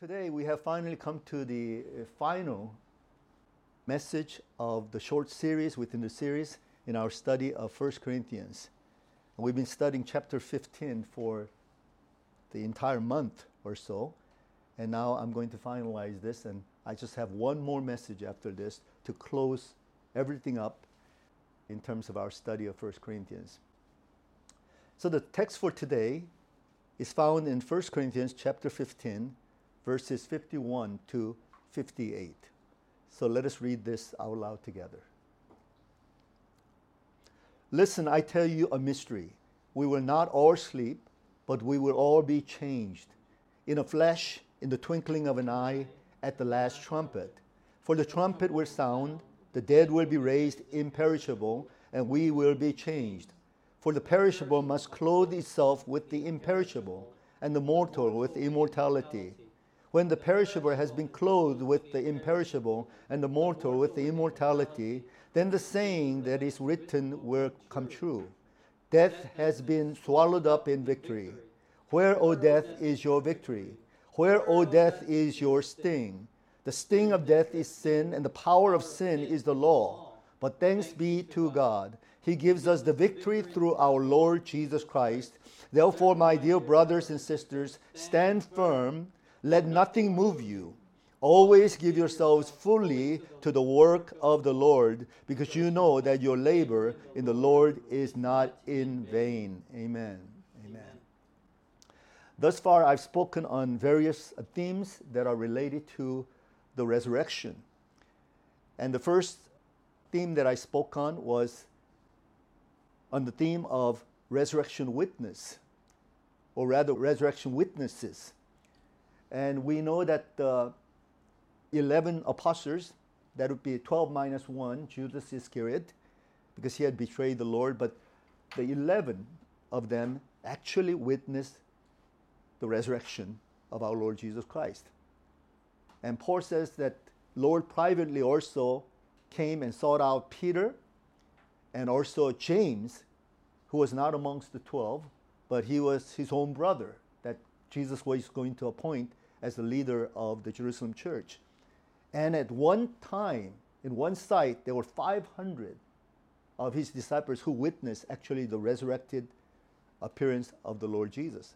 Today we have finally come to the uh, final message of the short series within the series in our study of 1 Corinthians. And we've been studying chapter 15 for the entire month or so. And now I'm going to finalize this, and I just have one more message after this to close everything up in terms of our study of 1 Corinthians. So the text for today is found in 1 Corinthians chapter 15 verses 51 to 58. So let us read this out loud together. Listen, I tell you a mystery. We will not all sleep, but we will all be changed. In a flash, in the twinkling of an eye, at the last trumpet. For the trumpet will sound, the dead will be raised imperishable, and we will be changed. For the perishable must clothe itself with the imperishable, and the mortal with immortality. When the perishable has been clothed with the imperishable and the mortal with the immortality, then the saying that is written will come true Death has been swallowed up in victory. Where, O death, is your victory? Where, O death, is your sting? The sting of death is sin, and the power of sin is the law. But thanks be to God. He gives us the victory through our Lord Jesus Christ. Therefore, my dear brothers and sisters, stand firm let nothing move you. Always give yourselves fully to the work of the Lord, because you know that your labor in the Lord is not in vain. Amen. Amen. Thus far, I've spoken on various themes that are related to the resurrection. And the first theme that I spoke on was on the theme of resurrection witness, or rather, resurrection witnesses. And we know that the 11 apostles, that would be 12 minus 1, Judas Iscariot, because he had betrayed the Lord, but the 11 of them actually witnessed the resurrection of our Lord Jesus Christ. And Paul says that Lord privately also came and sought out Peter and also James, who was not amongst the 12, but he was his own brother that Jesus was going to appoint as the leader of the Jerusalem church. And at one time, in one site, there were 500 of his disciples who witnessed actually the resurrected appearance of the Lord Jesus.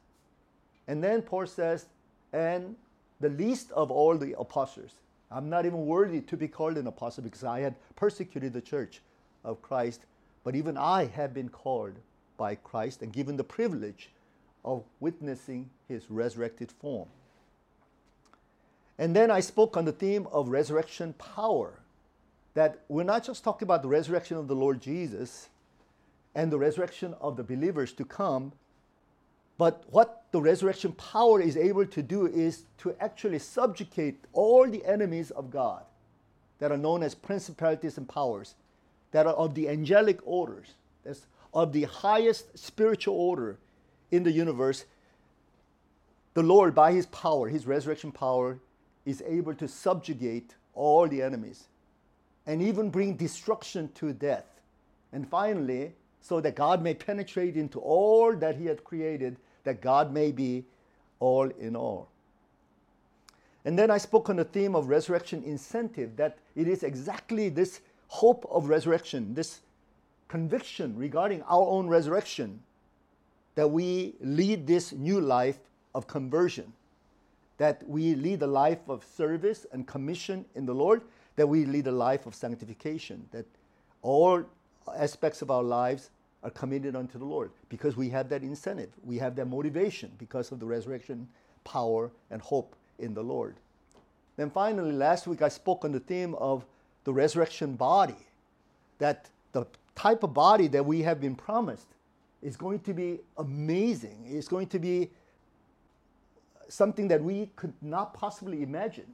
And then Paul says, and the least of all the apostles, I'm not even worthy to be called an apostle because I had persecuted the church of Christ, but even I have been called by Christ and given the privilege of witnessing his resurrected form. And then I spoke on the theme of resurrection power. That we're not just talking about the resurrection of the Lord Jesus and the resurrection of the believers to come, but what the resurrection power is able to do is to actually subjugate all the enemies of God that are known as principalities and powers, that are of the angelic orders, that's of the highest spiritual order in the universe. The Lord, by His power, His resurrection power, is able to subjugate all the enemies and even bring destruction to death. And finally, so that God may penetrate into all that He had created, that God may be all in all. And then I spoke on the theme of resurrection incentive, that it is exactly this hope of resurrection, this conviction regarding our own resurrection, that we lead this new life of conversion that we lead a life of service and commission in the Lord, that we lead a life of sanctification, that all aspects of our lives are committed unto the Lord because we have that incentive, we have that motivation because of the resurrection power and hope in the Lord. Then finally, last week I spoke on the theme of the resurrection body, that the type of body that we have been promised is going to be amazing. It's going to be something that we could not possibly imagine.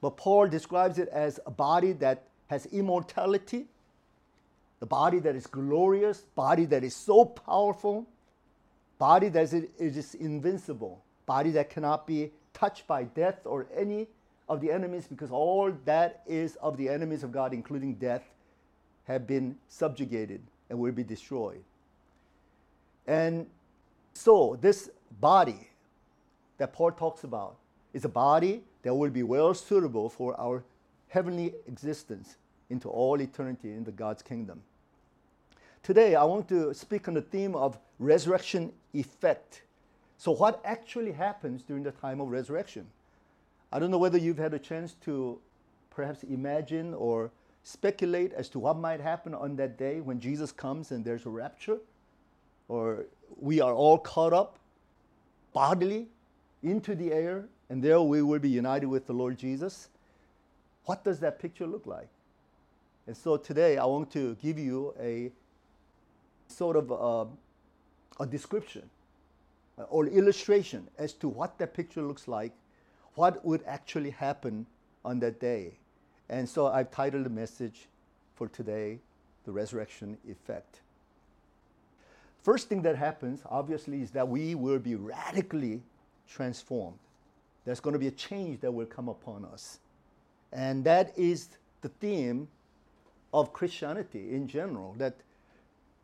But Paul describes it as a body that has immortality, the body that is glorious, body that is so powerful, body that is, is invincible, body that cannot be touched by death or any of the enemies, because all that is of the enemies of God, including death, have been subjugated and will be destroyed. And so, this body that Paul talks about is a body that will be well suitable for our heavenly existence into all eternity in the God's kingdom. Today, I want to speak on the theme of resurrection effect. So, what actually happens during the time of resurrection? I don't know whether you've had a chance to perhaps imagine or speculate as to what might happen on that day when Jesus comes and there's a rapture, or we are all caught up bodily into the air, and there we will be united with the Lord Jesus. What does that picture look like? And so today I want to give you a sort of a, uh, a description uh, or illustration as to what that picture looks like, what would actually happen on that day. And so I've titled the message for today, The Resurrection Effect. First thing that happens, obviously, is that we will be radically transformed. There's going to be a change that will come upon us. And that is the theme of Christianity in general. That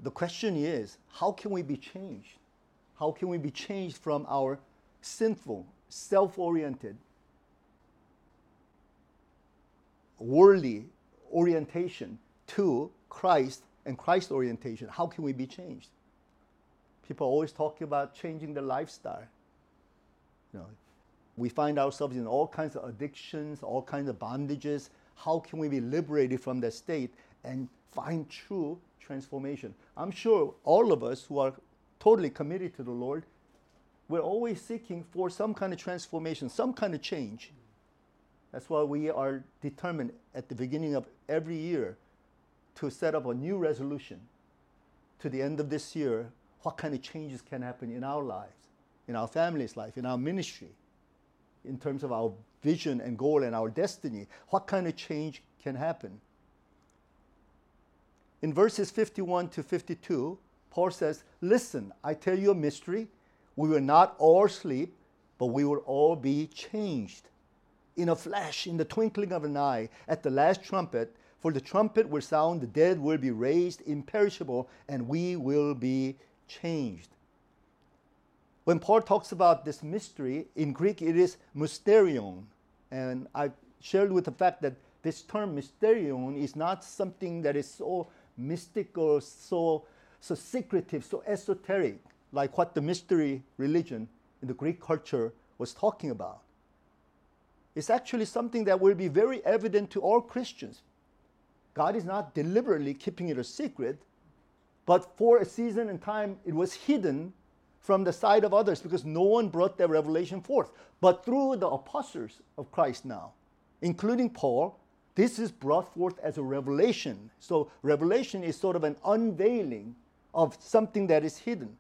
the question is how can we be changed? How can we be changed from our sinful, self oriented, worldly orientation to Christ and Christ orientation? How can we be changed? People are always talk about changing their lifestyle. Know, we find ourselves in all kinds of addictions, all kinds of bondages. How can we be liberated from that state and find true transformation? I'm sure all of us who are totally committed to the Lord, we're always seeking for some kind of transformation, some kind of change. That's why we are determined at the beginning of every year to set up a new resolution to the end of this year what kind of changes can happen in our lives, in our family's life, in our ministry, in terms of our vision and goal and our destiny. What kind of change can happen? In verses 51 to 52, Paul says, Listen, I tell you a mystery. We will not all sleep, but we will all be changed in a flash, in the twinkling of an eye, at the last trumpet. For the trumpet will sound, the dead will be raised imperishable, and we will be changed. When Paul talks about this mystery, in Greek it is mysterion. And I shared with the fact that this term mysterion is not something that is so mystical, so, so secretive, so esoteric, like what the mystery religion in the Greek culture was talking about. It's actually something that will be very evident to all Christians. God is not deliberately keeping it a secret, but for a season and time it was hidden from the side of others because no one brought that revelation forth. But through the apostles of Christ now, including Paul, this is brought forth as a revelation. So, revelation is sort of an unveiling of something that is hidden.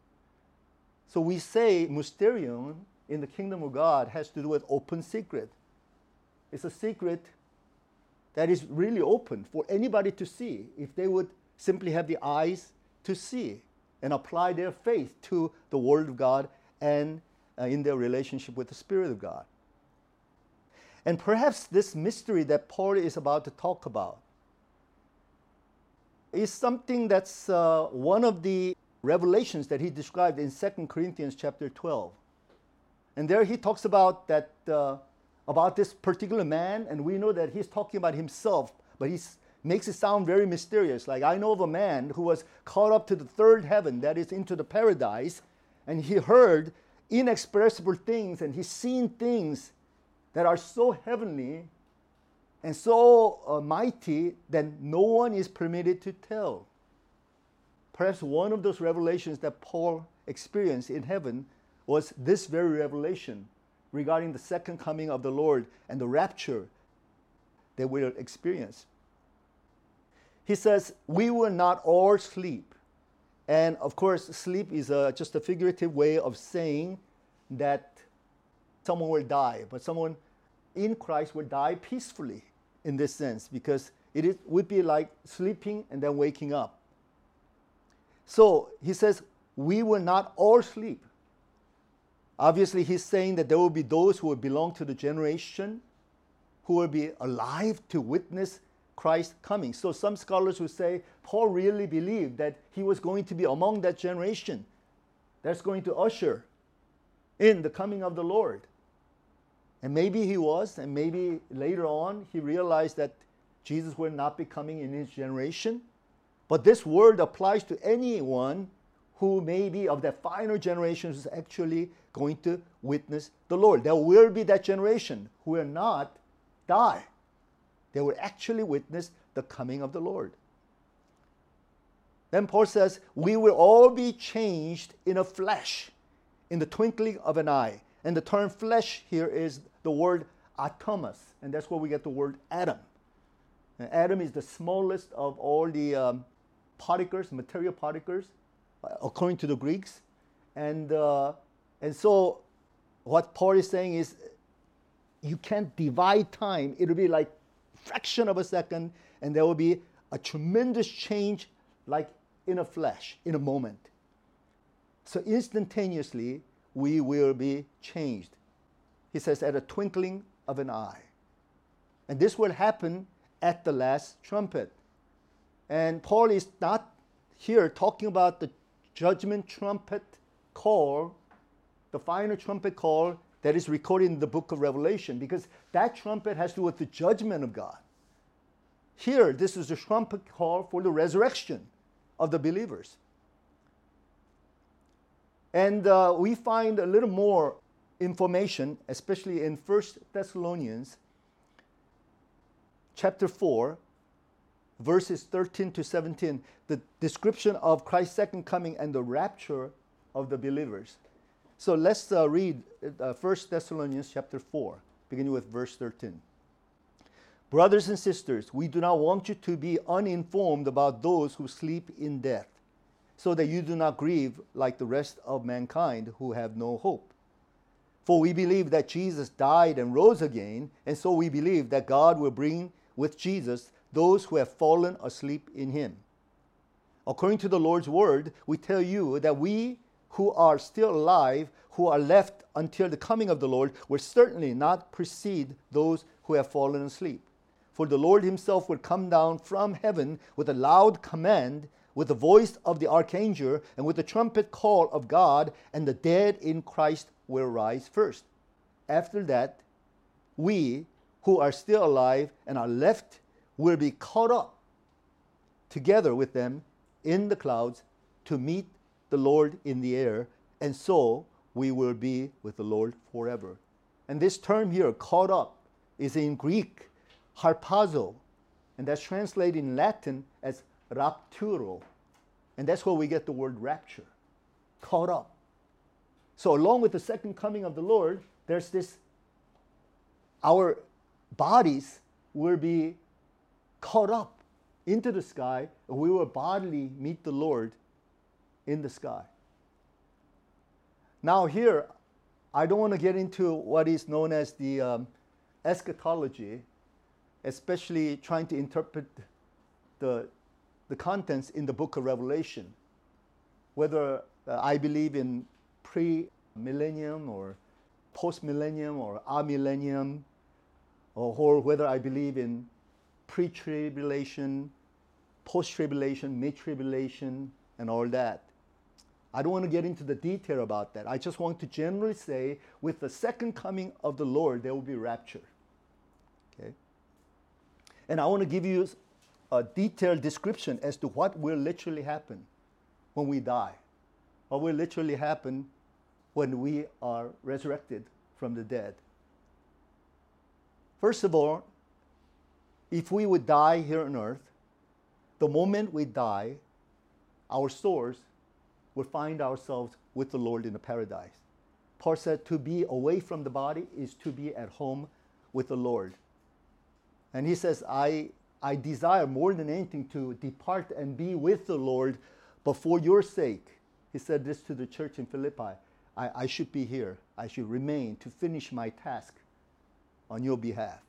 So, we say mysterion in the kingdom of God has to do with open secret. It's a secret that is really open for anybody to see if they would simply have the eyes to see and apply their faith to the Word of God and uh, in their relationship with the Spirit of God. And perhaps this mystery that Paul is about to talk about is something that's uh, one of the revelations that he described in 2 Corinthians chapter 12. And there he talks about that uh, about this particular man, and we know that he's talking about himself, but he's makes it sound very mysterious. Like I know of a man who was caught up to the third heaven, that is into the paradise, and he heard inexpressible things and he's seen things that are so heavenly and so uh, mighty that no one is permitted to tell. Perhaps one of those revelations that Paul experienced in heaven was this very revelation regarding the second coming of the Lord and the rapture that we'll experience. He says, We will not all sleep. And of course, sleep is a, just a figurative way of saying that someone will die, but someone in Christ will die peacefully in this sense because it is, would be like sleeping and then waking up. So he says, We will not all sleep. Obviously, he's saying that there will be those who will belong to the generation who will be alive to witness Christ coming. So some scholars would say Paul really believed that he was going to be among that generation that's going to usher in the coming of the Lord. And maybe he was, and maybe later on he realized that Jesus will not be coming in his generation. But this word applies to anyone who may be of that final generation who's actually going to witness the Lord. There will be that generation who will not die. They will actually witness the coming of the Lord. Then Paul says, We will all be changed in a flesh, in the twinkling of an eye. And the term flesh here is the word atomos, and that's where we get the word atom. And atom is the smallest of all the um, particles, material particles, uh, according to the Greeks. And, uh, and so what Paul is saying is you can't divide time. It'll be like fraction of a second, and there will be a tremendous change like in a flash, in a moment. So instantaneously, we will be changed. He says, at a twinkling of an eye. And this will happen at the last trumpet. And Paul is not here talking about the judgment trumpet call, the final trumpet call that is recorded in the book of Revelation, because that trumpet has to do with the judgment of God. Here, this is the trumpet call for the resurrection of the believers. And uh, we find a little more information, especially in 1 Thessalonians chapter 4, verses 13 to 17, the description of Christ's second coming and the rapture of the believers. So let's uh, read uh, 1 Thessalonians chapter 4, beginning with verse 13. Brothers and sisters, we do not want you to be uninformed about those who sleep in death, so that you do not grieve like the rest of mankind who have no hope. For we believe that Jesus died and rose again, and so we believe that God will bring with Jesus those who have fallen asleep in him. According to the Lord's word, we tell you that we who are still alive, who are left until the coming of the Lord, will certainly not precede those who have fallen asleep. For the Lord himself will come down from heaven with a loud command, with the voice of the archangel, and with the trumpet call of God, and the dead in Christ will rise first. After that, we who are still alive and are left will be caught up together with them in the clouds to meet the Lord in the air, and so we will be with the Lord forever. And this term here, caught up, is in Greek harpazo, and that's translated in Latin as rapturo. And that's where we get the word rapture, caught up. So, along with the second coming of the Lord, there's this, our bodies will be caught up into the sky, and we will bodily meet the Lord in the sky. Now, here, I don't want to get into what is known as the um, eschatology especially trying to interpret the, the contents in the book of Revelation. Whether uh, I believe in pre millennium or post millennium or amillennium, or, or whether I believe in pre tribulation, post tribulation, mid tribulation, and all that. I don't want to get into the detail about that. I just want to generally say with the second coming of the Lord, there will be rapture. Okay? And I want to give you a detailed description as to what will literally happen when we die, what will literally happen when we are resurrected from the dead. First of all, if we would die here on earth, the moment we die, our souls would find ourselves with the Lord in the paradise. Paul said to be away from the body is to be at home with the Lord. And he says, I, I desire more than anything to depart and be with the Lord, but for your sake, he said this to the church in Philippi I, I should be here. I should remain to finish my task on your behalf.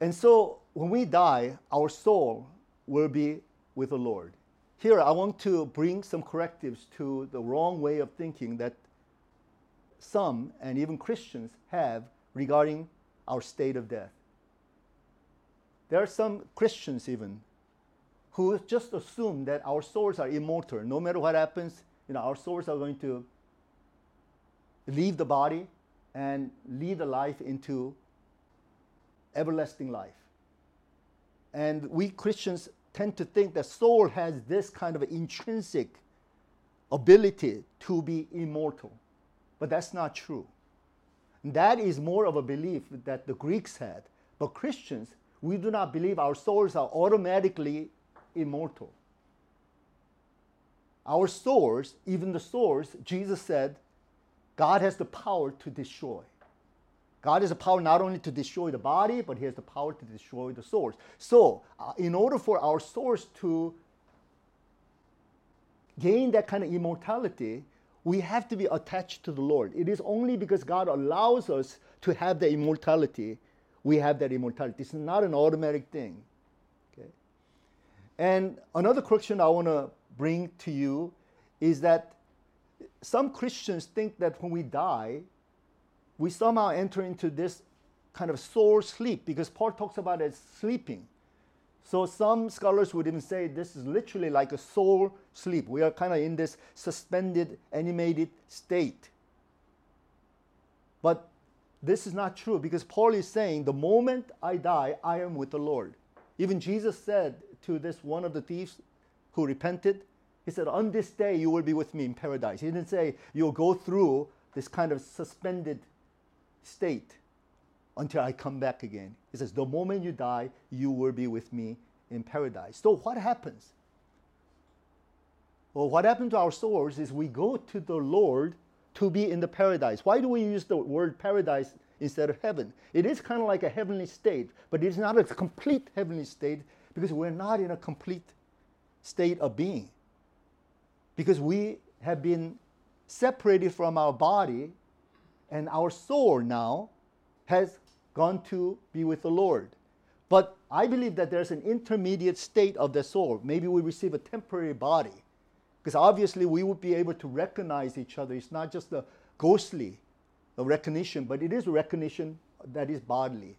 And so when we die, our soul will be with the Lord. Here, I want to bring some correctives to the wrong way of thinking that some, and even Christians, have regarding our state of death. There are some Christians, even, who just assume that our souls are immortal. No matter what happens, you know, our souls are going to leave the body and lead a life into everlasting life. And we Christians tend to think that soul has this kind of intrinsic ability to be immortal. But that's not true. That is more of a belief that the Greeks had. But Christians, we do not believe our souls are automatically immortal. Our souls, even the souls, Jesus said, God has the power to destroy. God has the power not only to destroy the body, but He has the power to destroy the souls. So, uh, in order for our souls to gain that kind of immortality, we have to be attached to the Lord. It is only because God allows us to have the immortality, we have that immortality. It's not an automatic thing. Okay? And another correction I want to bring to you is that some Christians think that when we die, we somehow enter into this kind of soul sleep because Paul talks about it as sleeping. So some scholars would even say this is literally like a soul sleep. We are kind of in this suspended, animated state. But this is not true because Paul is saying the moment I die, I am with the Lord. Even Jesus said to this one of the thieves who repented, he said, On this day you will be with me in paradise. He didn't say you'll go through this kind of suspended state until I come back again. He says, The moment you die, you will be with me in paradise. So, what happens? Well, what happens to our souls is we go to the Lord to be in the paradise. Why do we use the word paradise instead of heaven? It is kind of like a heavenly state, but it's not a complete heavenly state because we're not in a complete state of being. Because we have been separated from our body and our soul now has gone to be with the Lord. But I believe that there's an intermediate state of the soul. Maybe we receive a temporary body. Because obviously we would be able to recognize each other. It's not just a ghostly a recognition, but it is recognition that is bodily.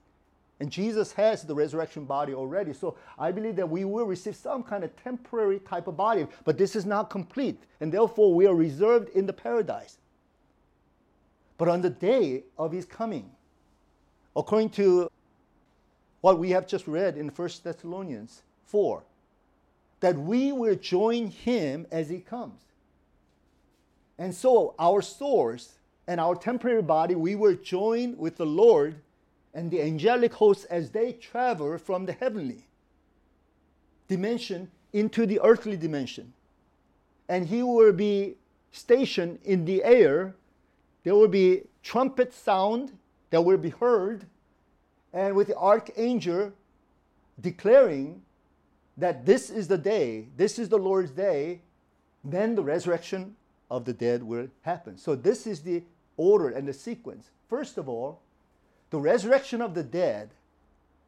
And Jesus has the resurrection body already. So I believe that we will receive some kind of temporary type of body, but this is not complete. And therefore, we are reserved in the paradise. But on the day of his coming, according to what we have just read in 1 Thessalonians 4, that we will join him as he comes. And so our souls and our temporary body, we will join with the Lord and the angelic hosts as they travel from the heavenly dimension into the earthly dimension. And he will be stationed in the air there will be trumpet sound that will be heard, and with the archangel declaring that this is the day, this is the Lord's day, then the resurrection of the dead will happen. So, this is the order and the sequence. First of all, the resurrection of the dead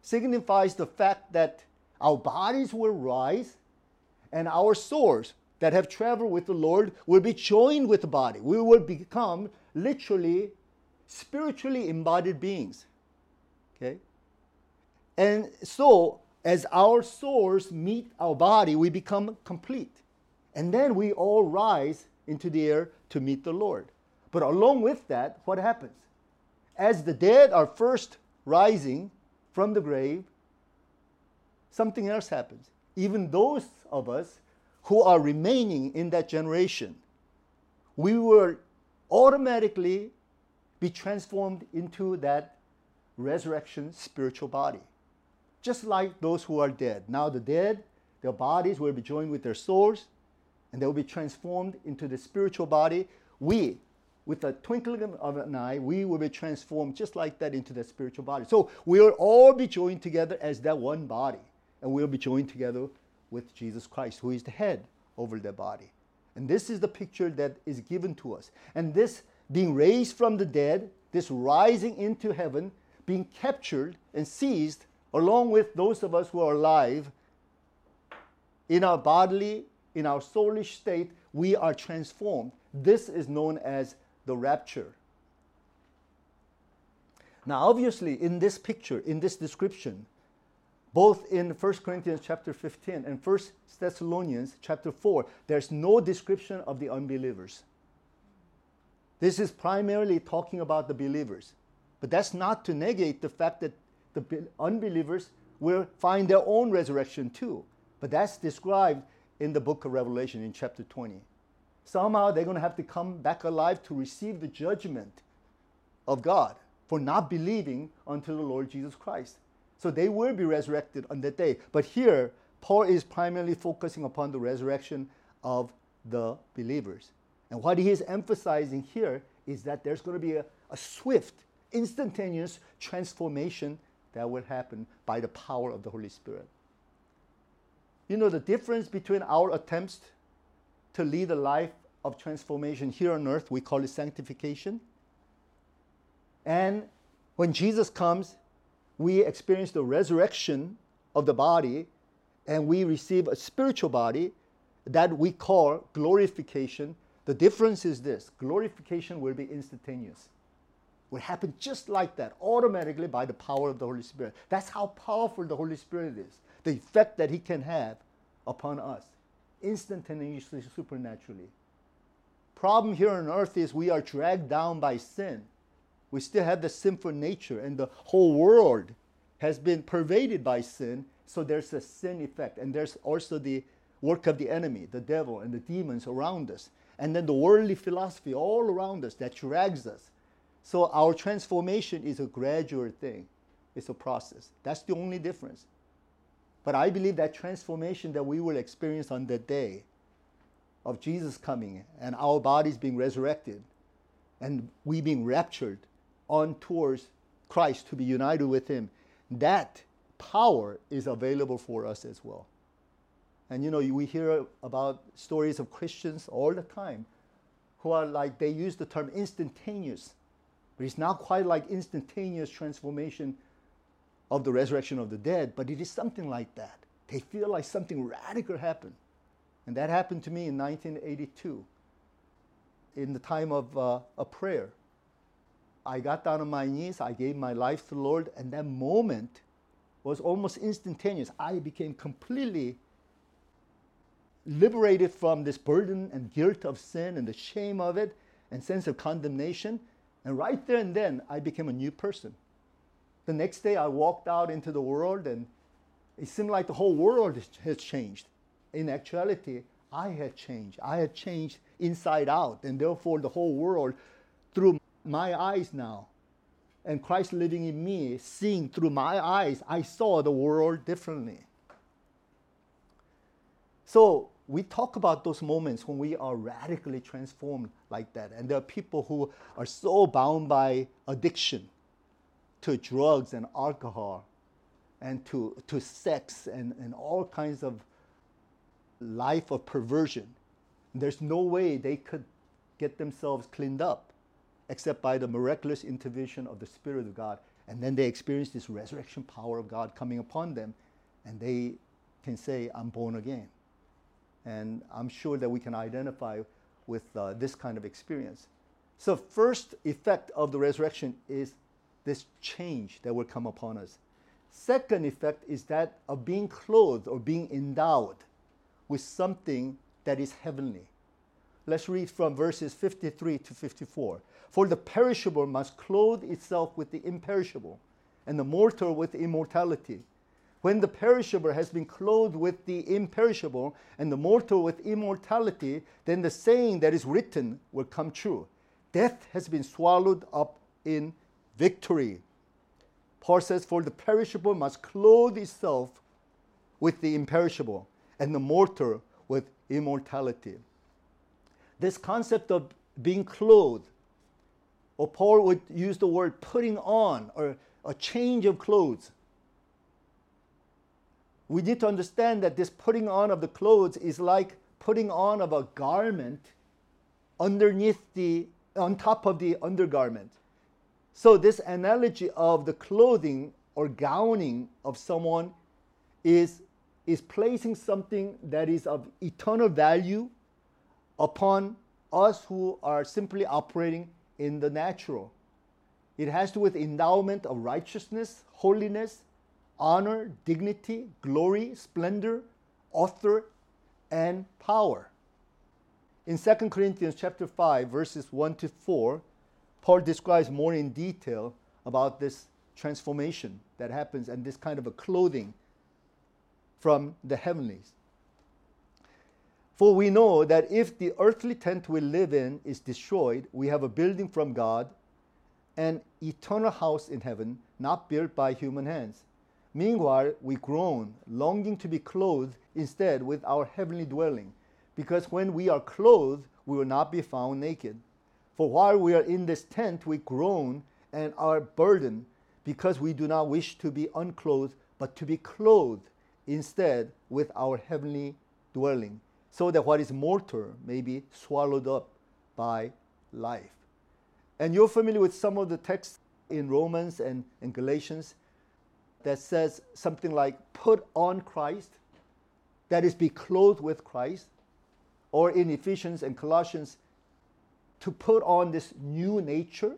signifies the fact that our bodies will rise and our souls that have traveled with the Lord will be joined with the body. We will become literally spiritually embodied beings. Okay? And so, as our souls meet our body, we become complete. And then we all rise into the air to meet the Lord. But along with that, what happens? As the dead are first rising from the grave, something else happens. Even those of us who are remaining in that generation, we will automatically be transformed into that resurrection spiritual body. Just like those who are dead. Now, the dead, their bodies will be joined with their souls and they will be transformed into the spiritual body. We, with a twinkling of an eye, we will be transformed just like that into the spiritual body. So we'll all be joined together as that one body. And we'll be joined together with Jesus Christ, who is the head over their body. And this is the picture that is given to us. And this being raised from the dead, this rising into heaven, being captured and seized along with those of us who are alive in our bodily, in our soulish state, we are transformed. This is known as the rapture. Now, obviously, in this picture, in this description, both in 1 Corinthians chapter 15 and 1 Thessalonians chapter 4, there's no description of the unbelievers. This is primarily talking about the believers. But that's not to negate the fact that the unbelievers will find their own resurrection too. But that's described in the book of Revelation in chapter 20. Somehow they're going to have to come back alive to receive the judgment of God for not believing unto the Lord Jesus Christ. So they will be resurrected on that day. But here, Paul is primarily focusing upon the resurrection of the believers. And what he is emphasizing here is that there's going to be a, a swift, instantaneous transformation that will happen by the power of the Holy Spirit. You know, the difference between our attempts to lead a life of transformation here on earth, we call it sanctification. And when Jesus comes, we experience the resurrection of the body and we receive a spiritual body that we call glorification. The difference is this glorification will be instantaneous. Will happen just like that, automatically by the power of the Holy Spirit. That's how powerful the Holy Spirit is, the effect that He can have upon us, instantaneously, supernaturally. Problem here on earth is we are dragged down by sin. We still have the sinful nature, and the whole world has been pervaded by sin. So there's a sin effect, and there's also the work of the enemy, the devil, and the demons around us. And then the worldly philosophy all around us that drags us. So our transformation is a gradual thing, it's a process. That's the only difference. But I believe that transformation that we will experience on that day of Jesus coming and our bodies being resurrected and we being raptured on towards Christ to be united with Him, that power is available for us as well. And you know, we hear about stories of Christians all the time who are like, they use the term instantaneous, but it's not quite like instantaneous transformation of the resurrection of the dead, but it is something like that. They feel like something radical happened. And that happened to me in 1982 in the time of uh, a prayer. I got down on my knees, I gave my life to the Lord, and that moment was almost instantaneous. I became completely liberated from this burden and guilt of sin and the shame of it and sense of condemnation. And right there and then, I became a new person. The next day, I walked out into the world, and it seemed like the whole world has changed. In actuality, I had changed. I had changed inside out, and therefore, the whole world, through my eyes now, and Christ living in me, seeing through my eyes, I saw the world differently. So, we talk about those moments when we are radically transformed like that. And there are people who are so bound by addiction to drugs and alcohol and to, to sex and, and all kinds of life of perversion. There's no way they could get themselves cleaned up except by the miraculous intervention of the Spirit of God. And then they experience this resurrection power of God coming upon them, and they can say, I'm born again. And I'm sure that we can identify with uh, this kind of experience. So, first effect of the resurrection is this change that will come upon us. Second effect is that of being clothed or being endowed with something that is heavenly. Let's read from verses 53 to 54. For the perishable must clothe itself with the imperishable, and the mortal with immortality. When the perishable has been clothed with the imperishable, and the mortal with immortality, then the saying that is written will come true Death has been swallowed up in victory. Paul says, For the perishable must clothe itself with the imperishable, and the mortal with immortality. This concept of being clothed, or Paul would use the word putting on, or a change of clothes. We need to understand that this putting on of the clothes is like putting on of a garment underneath the on top of the undergarment. So, this analogy of the clothing or gowning of someone is, is placing something that is of eternal value upon us who are simply operating in the natural. It has to do with endowment of righteousness, holiness, honor, dignity, glory, splendor, author, and power. In 2 Corinthians chapter 5 verses 1 to 4, Paul describes more in detail about this transformation that happens and this kind of a clothing from the heavenlies. For we know that if the earthly tent we live in is destroyed, we have a building from God, an eternal house in heaven, not built by human hands. Meanwhile, we groan, longing to be clothed instead with our heavenly dwelling, because when we are clothed, we will not be found naked. For while we are in this tent, we groan and are burdened, because we do not wish to be unclothed, but to be clothed instead with our heavenly dwelling so that what is mortal may be swallowed up by life. And you're familiar with some of the texts in Romans and, and Galatians that says something like, put on Christ, that is, be clothed with Christ. Or in Ephesians and Colossians, to put on this new nature,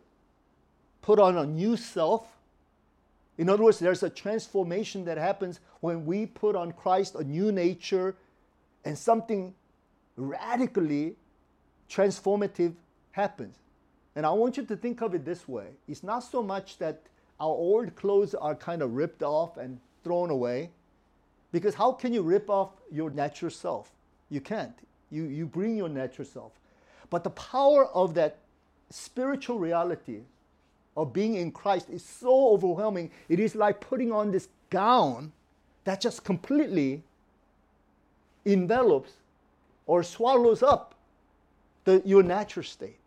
put on a new self. In other words, there's a transformation that happens when we put on Christ a new nature and something radically transformative happens. And I want you to think of it this way it's not so much that our old clothes are kind of ripped off and thrown away, because how can you rip off your natural self? You can't. You, you bring your natural self. But the power of that spiritual reality of being in Christ is so overwhelming. It is like putting on this gown that just completely envelops or swallows up the, your natural state.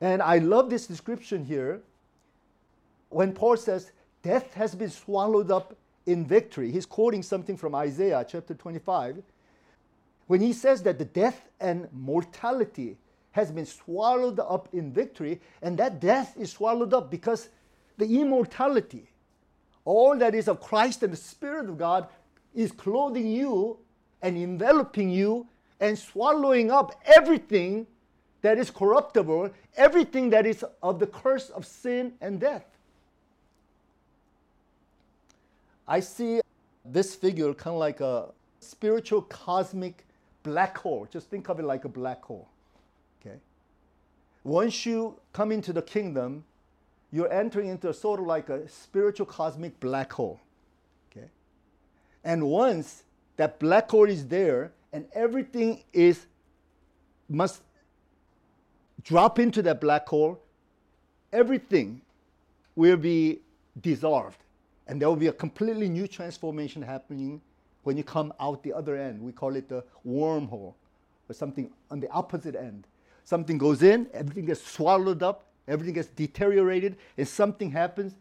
And I love this description here when Paul says, Death has been swallowed up in victory. He's quoting something from Isaiah chapter 25. When he says that the death and mortality has been swallowed up in victory, and that death is swallowed up because the immortality, all that is of Christ and the Spirit of God, is clothing you and enveloping you and swallowing up everything that is corruptible, everything that is of the curse of sin and death. I see this figure kind of like a spiritual cosmic black hole. Just think of it like a black hole. Okay? Once you come into the kingdom, you're entering into a sort of like a spiritual cosmic black hole. And once that black hole is there and everything is must drop into that black hole, everything will be dissolved. And there will be a completely new transformation happening when you come out the other end. We call it the wormhole or something on the opposite end. Something goes in, everything gets swallowed up, everything gets deteriorated, and something happens,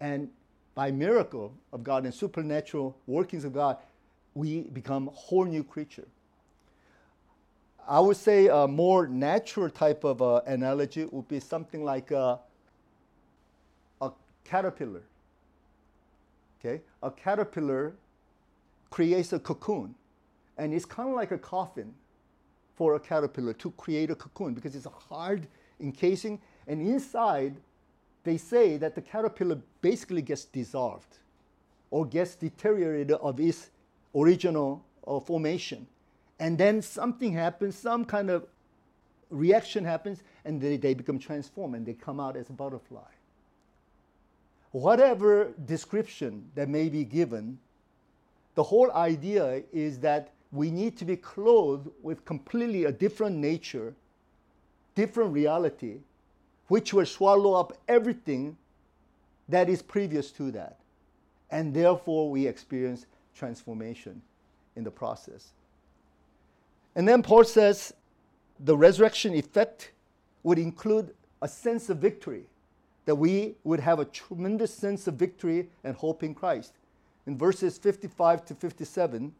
and by miracle of God and supernatural workings of God, we become a whole new creature. I would say a more natural type of uh, analogy would be something like a, a caterpillar. Okay, a caterpillar creates a cocoon, and it's kind of like a coffin for a caterpillar to create a cocoon because it's a hard encasing, and inside they say that the caterpillar basically gets dissolved or gets deteriorated of its original uh, formation. And then something happens, some kind of reaction happens, and they, they become transformed and they come out as a butterfly. Whatever description that may be given, the whole idea is that we need to be clothed with completely a different nature, different reality, which will swallow up everything that is previous to that. And therefore, we experience transformation in the process. And then Paul says the resurrection effect would include a sense of victory, that we would have a tremendous sense of victory and hope in Christ. In verses 55 to 57,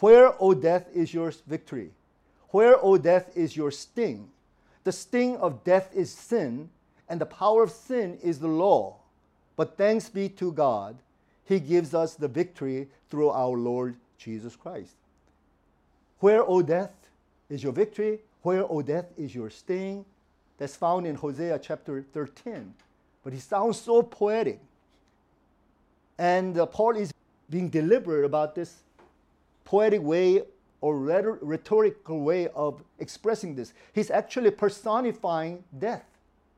where, O death, is your victory? Where, O death, is your sting? The sting of death is sin, and the power of sin is the law. But thanks be to God, He gives us the victory through our Lord Jesus Christ. Where, O death, is your victory? Where, O death, is your sting? That's found in Hosea chapter 13. But it sounds so poetic. And uh, Paul is being deliberate about this poetic way or rhetorical way of expressing this. He's actually personifying death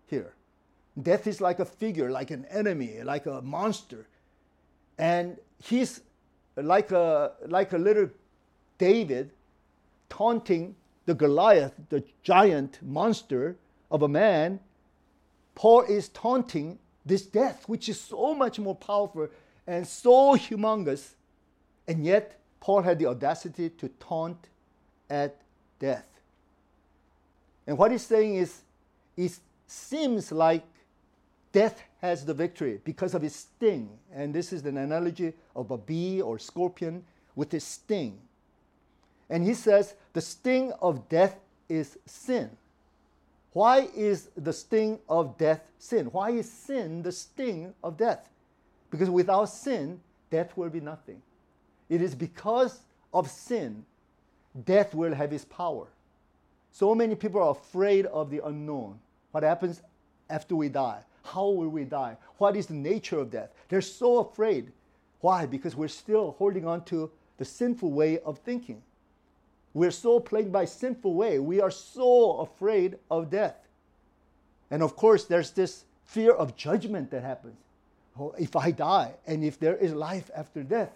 here. Death is like a figure, like an enemy, like a monster. And he's like a, like a little David taunting the Goliath, the giant monster of a man. Paul is taunting this death, which is so much more powerful and so humongous. And yet, Paul had the audacity to taunt at death. And what he's saying is, it seems like death has the victory because of its sting. And this is an analogy of a bee or scorpion with its sting. And he says the sting of death is sin. Why is the sting of death sin? Why is sin the sting of death? Because without sin, death will be nothing. It is because of sin, death will have its power. So many people are afraid of the unknown. What happens after we die? How will we die? What is the nature of death? They're so afraid. Why? Because we're still holding on to the sinful way of thinking. We're so plagued by sinful way. We are so afraid of death. And of course, there's this fear of judgment that happens. Oh, if I die and if there is life after death,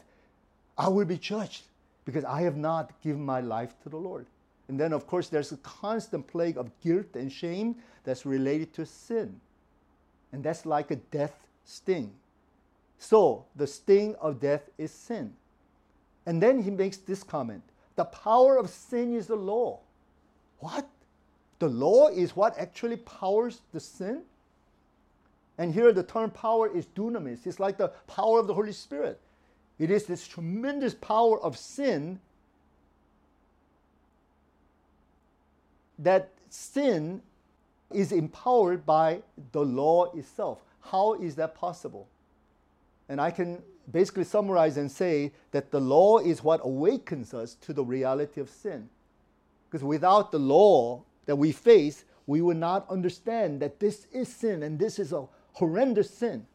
I will be judged because I have not given my life to the Lord. And then, of course, there's a constant plague of guilt and shame that's related to sin. And that's like a death sting. So, the sting of death is sin. And then he makes this comment the power of sin is the law. What? The law is what actually powers the sin? And here the term power is dunamis. It's like the power of the Holy Spirit. It is this tremendous power of sin that sin is empowered by the law itself. How is that possible? And I can basically summarize and say that the law is what awakens us to the reality of sin. Because without the law that we face, we would not understand that this is sin and this is a horrendous sin.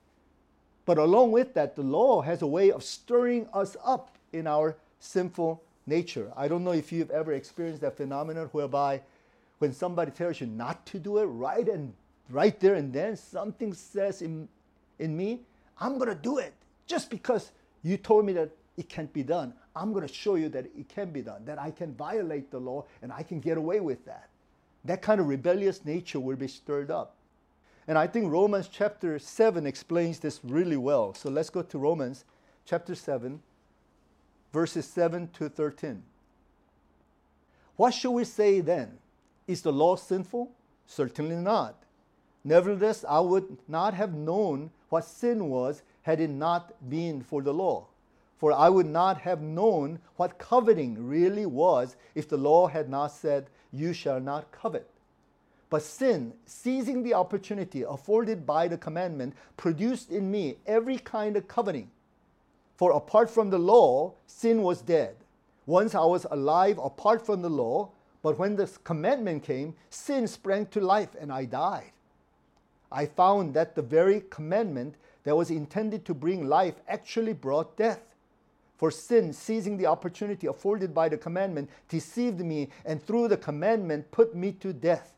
But along with that, the law has a way of stirring us up in our sinful nature. I don't know if you've ever experienced that phenomenon whereby when somebody tells you not to do it right and right there and then something says in, in me, I'm going to do it just because you told me that it can't be done. I'm going to show you that it can be done, that I can violate the law and I can get away with that. That kind of rebellious nature will be stirred up. And I think Romans chapter 7 explains this really well. So let's go to Romans chapter 7, verses 7 to 13. What should we say then? Is the law sinful? Certainly not. Nevertheless, I would not have known what sin was had it not been for the law. For I would not have known what coveting really was if the law had not said, You shall not covet. But sin, seizing the opportunity afforded by the commandment, produced in me every kind of coveting. For apart from the law, sin was dead. Once I was alive apart from the law, but when the commandment came, sin sprang to life and I died. I found that the very commandment that was intended to bring life actually brought death. For sin, seizing the opportunity afforded by the commandment, deceived me and through the commandment put me to death.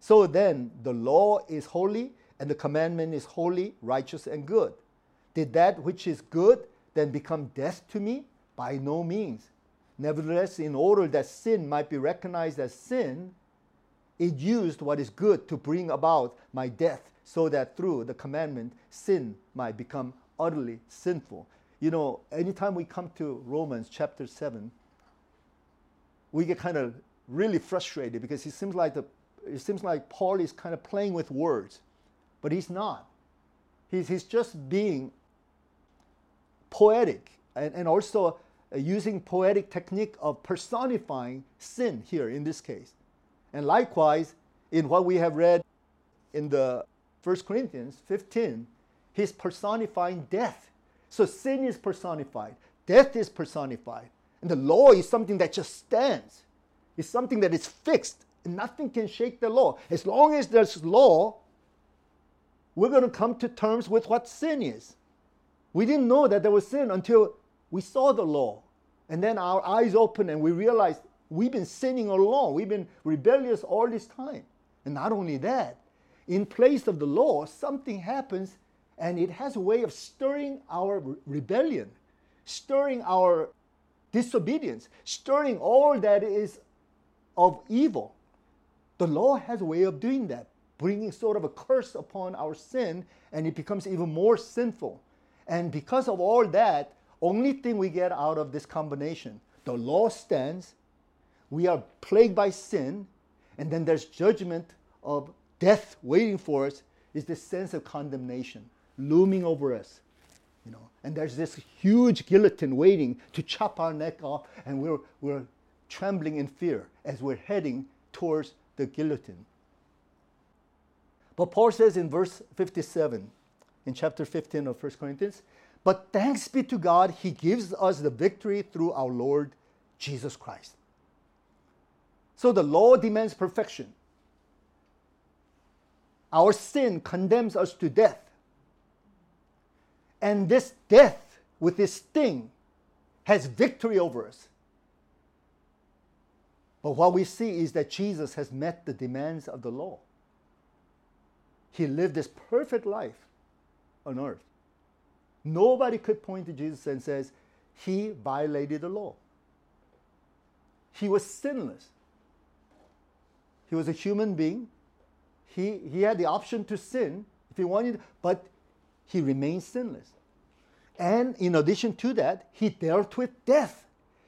So then, the law is holy and the commandment is holy, righteous, and good. Did that which is good then become death to me? By no means. Nevertheless, in order that sin might be recognized as sin, it used what is good to bring about my death so that through the commandment, sin might become utterly sinful. You know, anytime we come to Romans chapter 7, we get kind of really frustrated because it seems like the it seems like Paul is kind of playing with words, but he's not. He's, he's just being poetic and, and also uh, using poetic technique of personifying sin here in this case. And likewise, in what we have read in the 1 Corinthians 15, he's personifying death. So sin is personified, death is personified. And the law is something that just stands, it's something that is fixed. Nothing can shake the law. As long as there's law, we're going to come to terms with what sin is. We didn't know that there was sin until we saw the law. And then our eyes opened and we realized we've been sinning all along. We've been rebellious all this time. And not only that, in place of the law, something happens and it has a way of stirring our rebellion, stirring our disobedience, stirring all that is of evil. The law has a way of doing that, bringing sort of a curse upon our sin, and it becomes even more sinful. And because of all that, only thing we get out of this combination, the law stands, we are plagued by sin, and then there's judgment of death waiting for us, is this sense of condemnation looming over us. You know, and there's this huge guillotine waiting to chop our neck off, and we're, we're trembling in fear as we're heading towards the guillotine. But Paul says in verse 57, in chapter 15 of 1 Corinthians, but thanks be to God, He gives us the victory through our Lord Jesus Christ. So the law demands perfection. Our sin condemns us to death. And this death, with this sting, has victory over us. But what we see is that Jesus has met the demands of the law. He lived this perfect life on earth. Nobody could point to Jesus and says he violated the law. He was sinless. He was a human being. He, he had the option to sin if he wanted, but he remained sinless. And in addition to that, he dealt with death.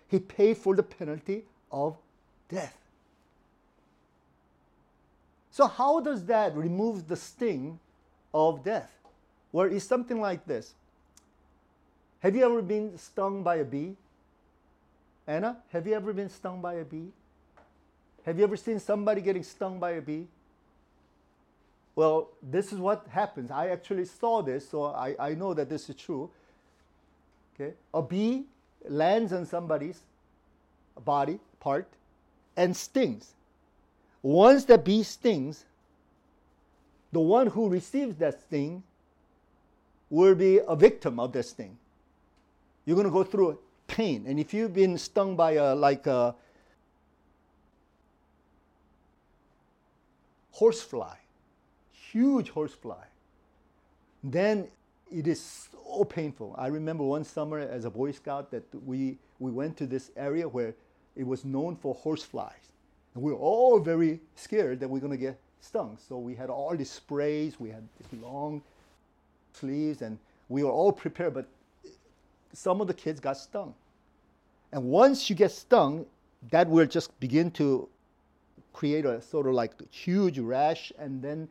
He paid for the penalty of death. So, how does that remove the sting of death? Well, it's something like this. Have you ever been stung by a bee? Anna, have you ever been stung by a bee? Have you ever seen somebody getting stung by a bee? Well, this is what happens. I actually saw this, so I, I know that this is true. Okay? A bee lands on somebody's body part and stings. Once the bee stings, the one who receives that sting will be a victim of the sting. You're going to go through pain. And if you've been stung by a, like a horsefly, huge horsefly, then it is so painful. I remember one summer as a Boy Scout that we, we went to this area where it was known for horseflies. And we were all very scared that we are going to get stung. So we had all these sprays, we had these long sleeves, and we were all prepared, but some of the kids got stung. And once you get stung, that will just begin to create a sort of like huge rash, and then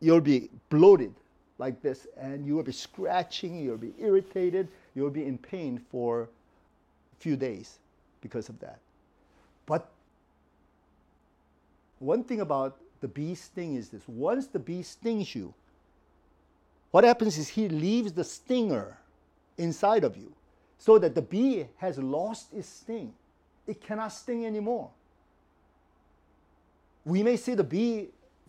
you'll be bloated like this, and you will be scratching, you'll be irritated, you'll be in pain for a few days because of that. But one thing about the bee sting is this once the bee stings you, what happens is he leaves the stinger inside of you so that the bee has lost its sting. It cannot sting anymore. We may see the bee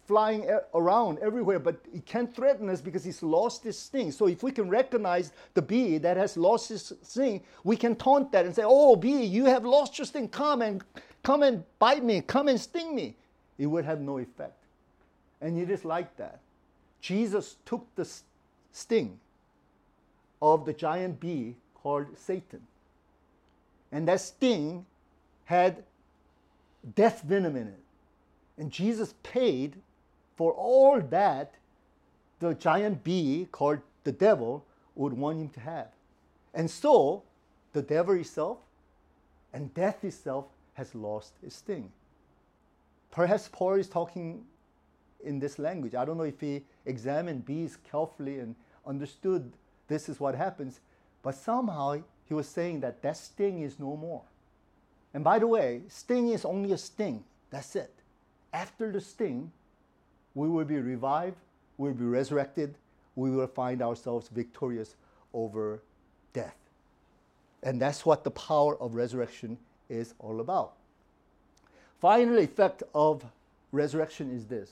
flying around everywhere, but he can't threaten us because he's lost his sting. So if we can recognize the bee that has lost his sting, we can taunt that and say, "Oh, bee, you have lost your sting. Come and come and bite me. Come and sting me." It would have no effect. And it is like that. Jesus took the sting of the giant bee called Satan. And that sting had death venom in it. And Jesus paid for all that the giant bee called the devil would want him to have. And so the devil itself and death itself has lost its sting. Perhaps Paul is talking in this language. I don't know if he examined bees carefully and understood this is what happens. But somehow he was saying that that sting is no more. And by the way, sting is only a sting. That's it. After the sting, we will be revived, we will be resurrected, we will find ourselves victorious over death. And that's what the power of resurrection is all about. Final effect of resurrection is this.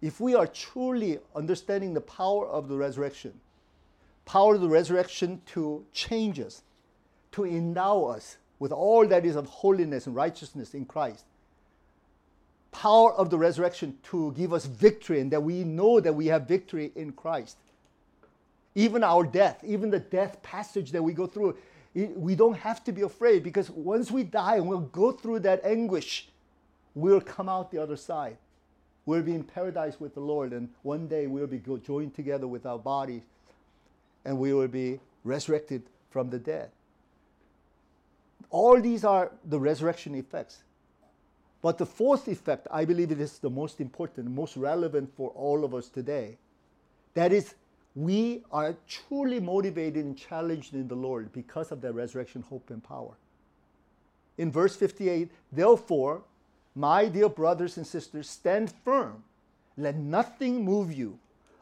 If we are truly understanding the power of the resurrection, power of the resurrection to change us, to endow us with all that is of holiness and righteousness in Christ. Power of the resurrection to give us victory and that we know that we have victory in Christ. Even our death, even the death passage that we go through, we don't have to be afraid because once we die and we'll go through that anguish, we'll come out the other side. We'll be in paradise with the Lord, and one day we'll be joined together with our bodies, and we will be resurrected from the dead. All these are the resurrection effects. But the fourth effect, I believe it is the most important, most relevant for all of us today. That is we are truly motivated and challenged in the Lord because of that resurrection hope and power. In verse 58, therefore, my dear brothers and sisters, stand firm. Let nothing move you.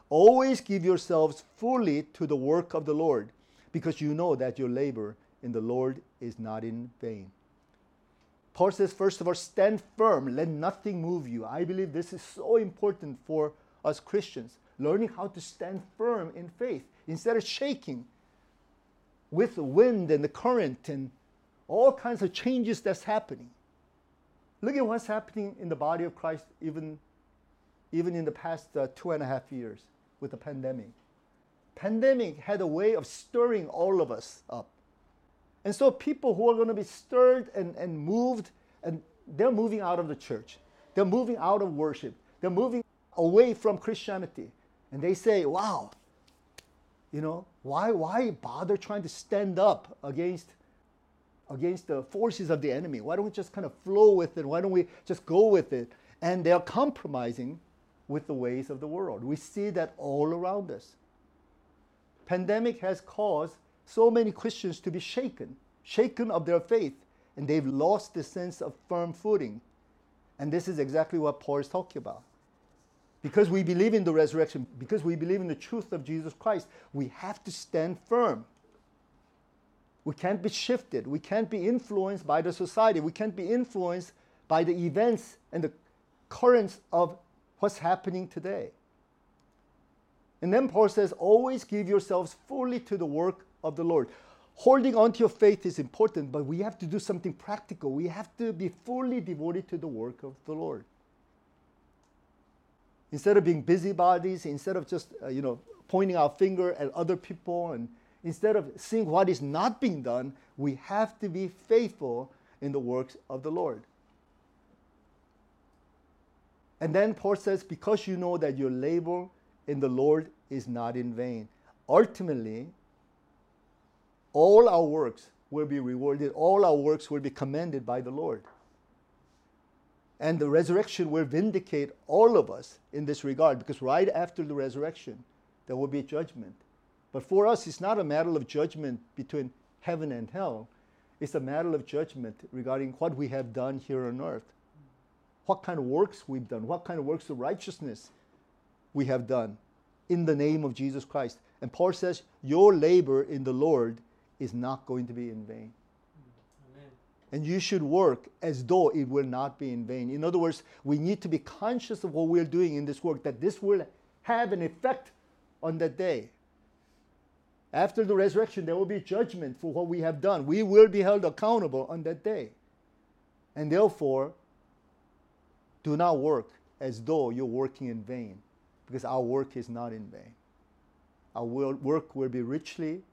Always give yourselves fully to the work of the Lord, because you know that your labor in the Lord is not in vain. Paul says, first of all, stand firm. Let nothing move you. I believe this is so important for us Christians learning how to stand firm in faith instead of shaking with the wind and the current and all kinds of changes that's happening. Look at what's happening in the body of Christ, even, even in the past uh, two and a half years with the pandemic. Pandemic had a way of stirring all of us up. And so people who are going to be stirred and, and moved, and they're moving out of the church. They're moving out of worship. They're moving away from Christianity and they say, wow, you know, why, why bother trying to stand up against, against the forces of the enemy? Why don't we just kind of flow with it? Why don't we just go with it? And they're compromising with the ways of the world. We see that all around us. Pandemic has caused so many Christians to be shaken, shaken of their faith, and they've lost the sense of firm footing. And this is exactly what Paul is talking about. Because we believe in the resurrection, because we believe in the truth of Jesus Christ, we have to stand firm. We can't be shifted. We can't be influenced by the society. We can't be influenced by the events and the currents of what's happening today. And then Paul says, always give yourselves fully to the work of the Lord. Holding on to your faith is important, but we have to do something practical. We have to be fully devoted to the work of the Lord. Instead of being busybodies, instead of just uh, you know pointing our finger at other people, and instead of seeing what is not being done, we have to be faithful in the works of the Lord. And then Paul says, because you know that your labor in the Lord is not in vain. Ultimately, all our works will be rewarded, all our works will be commended by the Lord. And the resurrection will vindicate all of us in this regard because right after the resurrection, there will be judgment. But for us, it's not a matter of judgment between heaven and hell. It's a matter of judgment regarding what we have done here on earth. What kind of works we've done, what kind of works of righteousness we have done in the name of Jesus Christ. And Paul says, Your labor in the Lord is not going to be in vain and you should work as though it will not be in vain. In other words, we need to be conscious of what we're doing in this work, that this will have an effect on that day. After the resurrection, there will be judgment for what we have done. We will be held accountable on that day. And therefore, do not work as though you're working in vain, because our work is not in vain. Our work will be richly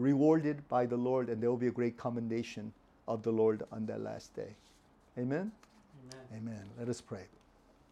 rewarded by the Lord, and there will be a great commendation of the Lord on that last day. Amen? Amen. Amen. Let us pray.